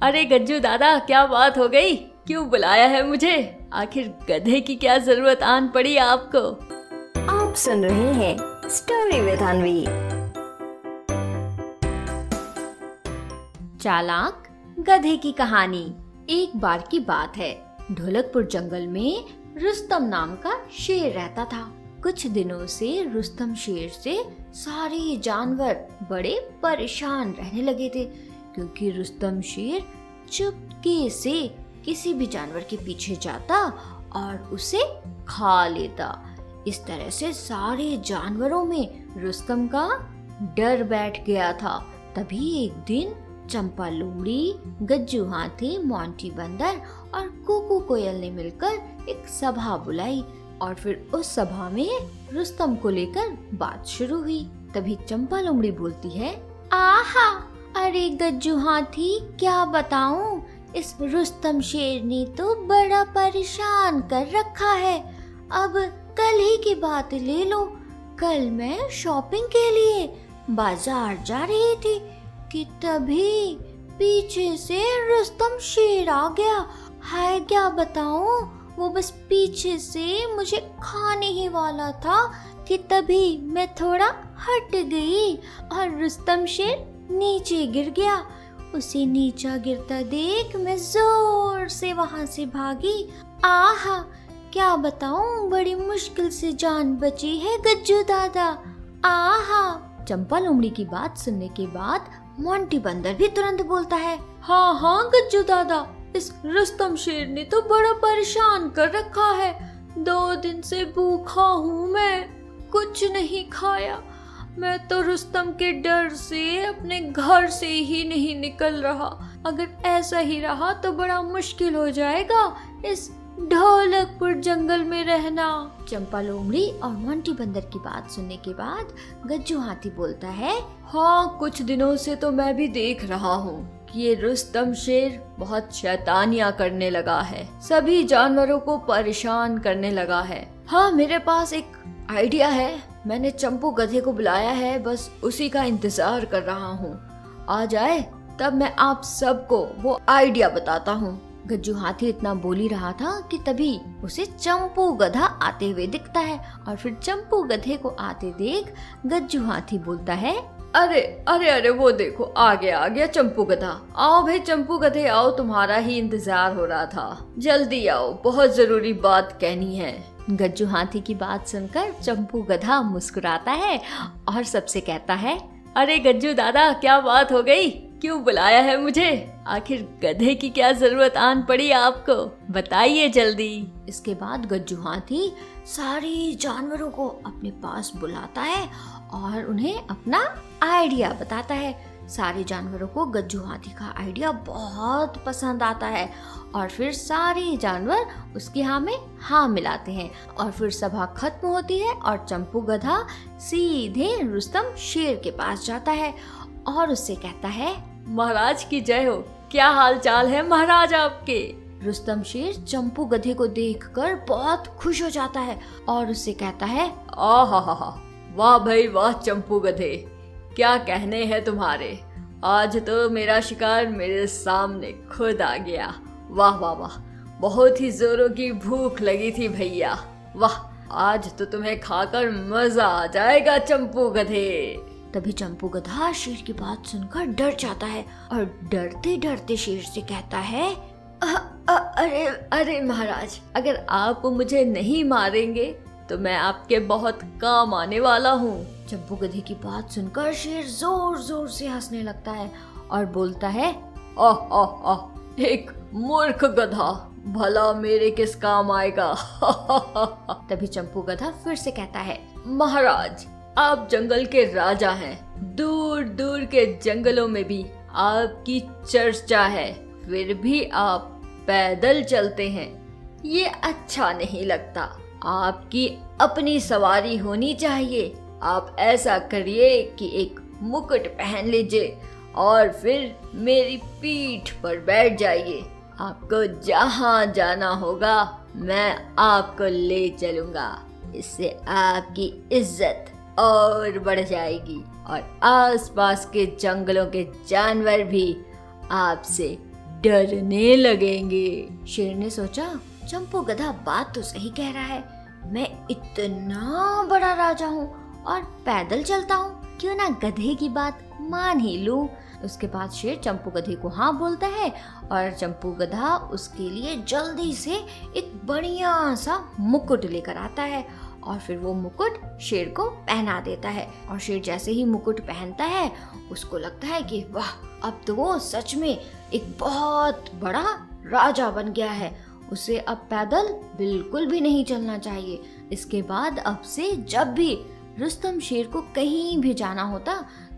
अरे गज्जू दादा क्या बात हो गई? क्यों बुलाया है मुझे? आखिर गधे की क्या ज़रूरत आन पड़ी आपको? आप सुन रहे हैं स्टोरी विद अनवी चालाक गधे की कहानी एक बार की बात है। ढोलकपुर जंगल में रुस्तम नाम का शेर रहता था। कुछ दिनों से रुस्तम शेर से सारे जानवर बड़े परेशान रहने लगे थे। क्योंकि रुस्तम शेर चुपके से किसी भी जानवर के पीछे जाता और उसे खा लेता। इस तरह से सारे जानवरों में रुस्तम का डर बैठ गया था। तभी एक दिन चंपा लोमड़ी गज्जू हाथी मोंटी बंदर और कुकू कोयल ने मिलकर एक सभा बुलाई और फिर उस सभा में रुस्तम को लेकर बात शुरू हुई। तभी चंपा लोमड़ी बोलती है, आहा अरे गज्जू हाथी, क्या बताऊँ? इस रुस्तम शेर ने तो बड़ा परेशान कर रखा है। अब कल ही की बात ले लो। कल मैं शॉपिंग के लिए बाज़ार जा रही थी कि तभी पीछे से रुस्तम शेर आ गया। हाय, क्या बताऊँ? वो बस पीछे से मुझे खाने ही वाला था कि तभी मैं थोड़ा हट गई और रुस्तम शेर नीचे गिर गया। उसे नीचा गिरता देख मैं ज़ोर से वहाँ से भागी। आह, क्या बताऊँ? बड़ी मुश्किल से जान बची है गज्जू दादा। आह। चंपा लोमड़ी की बात सुनने के बाद मोंटी बंदर भी तुरंत बोलता है हाँ हाँ गज्जू दादा, इस रुस्तम शेर ने तो बड़ा परेशान कर रखा है। दो दिन से भूखा हूँ मैं, कुछ नहीं खाया। मैं तो रुस्तम के डर से अपने घर से ही नहीं निकल रहा। अगर ऐसा ही रहा तो बड़ा मुश्किल हो जाएगा इस ढोलकपुर जंगल में रहना। चंपा लोमड़ी और मोंटी बंदर की बात सुनने के बाद गज्जू हाथी बोलता है हाँ कुछ दिनों से तो मैं भी देख रहा हूँ कि ये रुस्तम शेर बहुत शैतानियाँ करने लगा है। सभी जानवरों को परेशान करने लगा है। हाँ मेरे पास एक आइडिया है। मैंने चंपू गधे को बुलाया है, बस उसी का इंतज़ार कर रहा हूँ। आ जाए, तब मैं आप सबको वो आइडिया बताता हूँ। गज्जू हाथी इतना बोली रहा था कि तभी उसे चंपू गधा आते हुए दिखता है और फिर चंपू गधे को आते देख गज्जू हाथी बोलता है, अरे अरे अरे, वो देखो आ गया आ गया चंपू गधा। आओ भाई, चंपू गधे, आओ, तुम्हारा ही इंतज़ार हो रहा था। जल्दी आओ, बहुत ज़रूरी बात कहनी है। गज्जू हाथी की बात सुनकर चंपू गधा मुस्कुराता है और सबसे कहता है, अरे गज्जू दादा, क्या बात हो गई? क्यों बुलाया है मुझे? आखिर गधे की क्या ज़रूरत आन पड़ी आपको? बताइए जल्दी। इसके बाद गज्जू हाथी सारे जानवरों को अपने पास बुलाता है और उन्हें अपना आइडिया बताता है। सारे जानवरों को गज्जू हाथी का आइडिया बहुत पसंद आता है और फिर सारे जानवर उसकी हाँ में हाँ मिलाते हैं और फिर सभा खत्म होती है और चंपू गधा सीधे रुस्तम शेर के पास जाता है और उससे कहता है, महाराज की जय हो। क्या हाल चाल है महाराज आपके? रुस्तम शेर चंपू गधे को देखकर बहुत खुश हो जाता है और उससे कहता है आ हा हा वाह भाई, वाह चंपू गधे। क्या कहने हैं तुम्हारे? आज तो मेरा शिकार मेरे सामने खुद आ गया। वाह वाह वाह। बहुत ही जोरों की भूख लगी थी भैया। वाह आज तो तुम्हें खाकर मज़ा आ जाएगा चंपू गधे। तभी चंपू गधा शेर की बात सुनकर डर जाता है और डरते डरते शेर से कहता है अ, अ, अरे अरे महाराज अगर आप मुझे नहीं मारेंगे तो मैं आपके बहुत काम आने वाला हूँ। चंपू गधे की बात सुनकर शेर ज़ोर ज़ोर से हंसने लगता है और बोलता है ओह, एक मूर्ख गधा, भला मेरे किस काम आएगा? तभी चंपू गधा फिर से कहता है, महाराज, आप जंगल के राजा हैं। दूर दूर के जंगलों में भी आपकी चर्चा है। फिर भी आप पैदल चलते हैं। ये अच्छा नहीं लगता। आपकी अपनी सवारी होनी चाहिए। आप ऐसा करिए कि एक मुकुट पहन लीजिए और फिर मेरी पीठ पर बैठ जाइए। आपको जहाँ जाना होगा, मैं आपको ले चलूँगा। इससे आपकी इज़्ज़त और बढ़ जाएगी और आसपास के जंगलों के जानवर भी आपसे डरने लगेंगे। शेर ने सोचा, चंपू गधा बात तो सही कह रहा है। मैं इतना बड़ा राजा हूँ और पैदल चलता हूँ। क्यों ना गधे की बात मान ही लूँ। उसके बाद शेर चंपू गधे को हाँ बोलता है और चंपू गधा उसके लिए जल्दी से एक बढ़िया सा मुकुट लेकर आता है और फिर वो मुकुट शेर को पहना देता है और शेर जैसे ही मुकुट पहनता है, उसको लगता है कि वाह, अब तो वो सच में एक बहुत बड़ा राजा बन गया है। उसे अब पैदल बिल्कुल भी नहीं चलना चाहिए। इसके बाद अब से जब भी रुस्तम शेर को कहीं भी जाना होता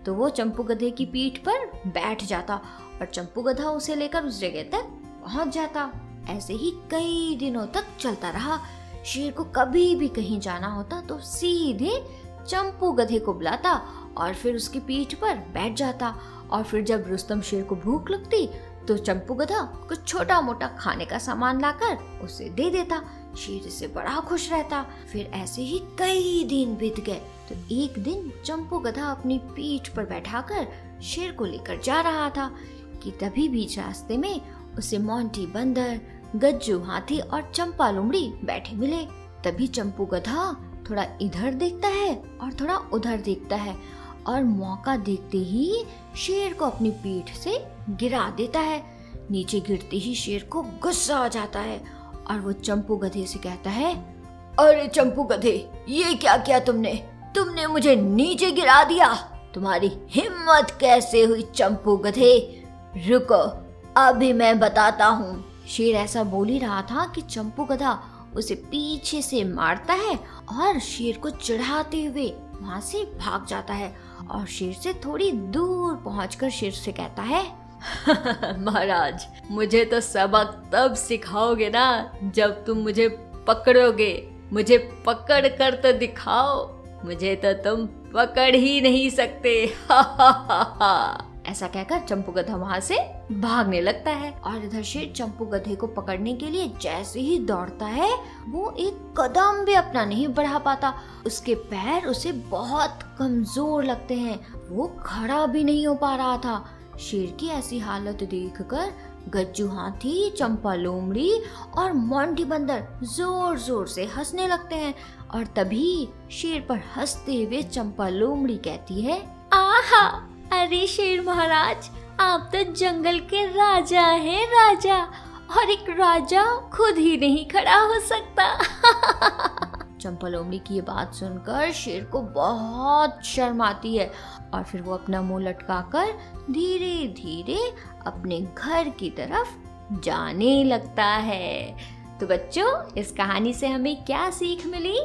तो वो चंपू गधे की पीठ पर बैठ जाता और चंपू गधा उसे लेकर उस जगह तक पहुँच जाता। ऐसे ही कई दिनों तक चलता रहा। शेर को कभी भी कहीं जाना होता तो सीधे चंपू गधे को बुलाता और फिर उसकी पीठ पर बैठ जाता। और फिर जब रुस्तम शेर को भूख लगती तो चंपू गधा कुछ छोटा मोटा खाने का सामान लाकर उसे दे देता। शेर से बड़ा खुश रहता। फिर ऐसे ही कई दिन बीत गए। तो एक दिन चंपू गधा अपनी पीठ पर बैठाकर शेर को लेकर जा रहा था कि तभी बीच रास्ते में उसे मोंटी बंदर, गज्जू हाथी और चंपा लुमड़ी बैठे मिले। तभी चंपू गधा थोड़ा इधर देखता है और थोड़ा उधर देखता है और मौका देखते ही शेर को अपनी पीठ से गिरा देता है। नीचे गिरते ही शेर को गुस्सा आ जाता है और वो चंपू गधे से कहता है, अरे चंपू गधे, ये क्या किया तुमने? तुमने मुझे नीचे गिरा दिया। तुम्हारी हिम्मत कैसे हुई चंपू गधे? रुको, अभी मैं बताता हूँ। शेर ऐसा बोल ही रहा था कि चंपू गधा उसे पीछे से मारता है और शेर को चढ़ाते हुए वहाँ से भाग जाता है और शेर से थोड़ी दूर पहुंचकर शेर से कहता है महाराज, मुझे तो सबक तब सिखाओगे ना, जब तुम मुझे पकड़ोगे। मुझे पकड़ कर तो दिखाओ। मुझे तो तुम पकड़ ही नहीं सकते। ऐसा कहकर चंपू गधा वहाँ से भागने लगता है और इधर शेर चंपू गधे को पकड़ने के लिए जैसे ही दौड़ता है, वो एक कदम भी अपना नहीं बढ़ा पाता। उसके पैर उसे बहुत कमज़ोर लगते हैं। वो खड़ा भी नहीं हो पा रहा था। शेर की ऐसी हालत देखकर गज्जू हाथी, चंपा लोमड़ी और मोंटी बंदर ज़ोर ज़ोर से हंसने लगते हैं और तभी शेर पर हँसते हुए चंपा लोमड़ी कहती है, आहा, अरे शेर महाराज, आप तो जंगल के राजा हैं राजा, और एक राजा खुद ही नहीं खड़ा हो सकता। चंपा लोमड़ी की ये बात सुनकर शेर को बहुत शर्म आती है और फिर वो अपना मुँह लटकाकर धीरे धीरे अपने घर की तरफ़ जाने लगता है। तो बच्चों, इस कहानी से हमें क्या सीख मिली?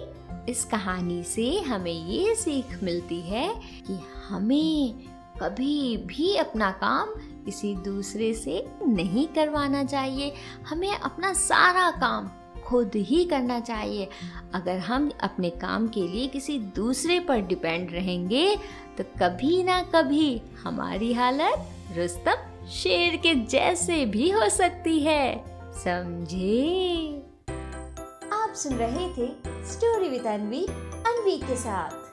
इस कहानी से हमें ये सीख मिलती है कि हमें कभी भी अपना काम किसी दूसरे से नहीं करवाना चाहिए। हमें अपना सारा काम खुद ही करना चाहिए। अगर हम अपने काम के लिए किसी दूसरे पर डिपेंड रहेंगे तो कभी ना कभी हमारी हालत रुस्तम शेर के जैसे भी हो सकती है। समझे? आप सुन रहे थे स्टोरी विद अनवी अनवी के साथ।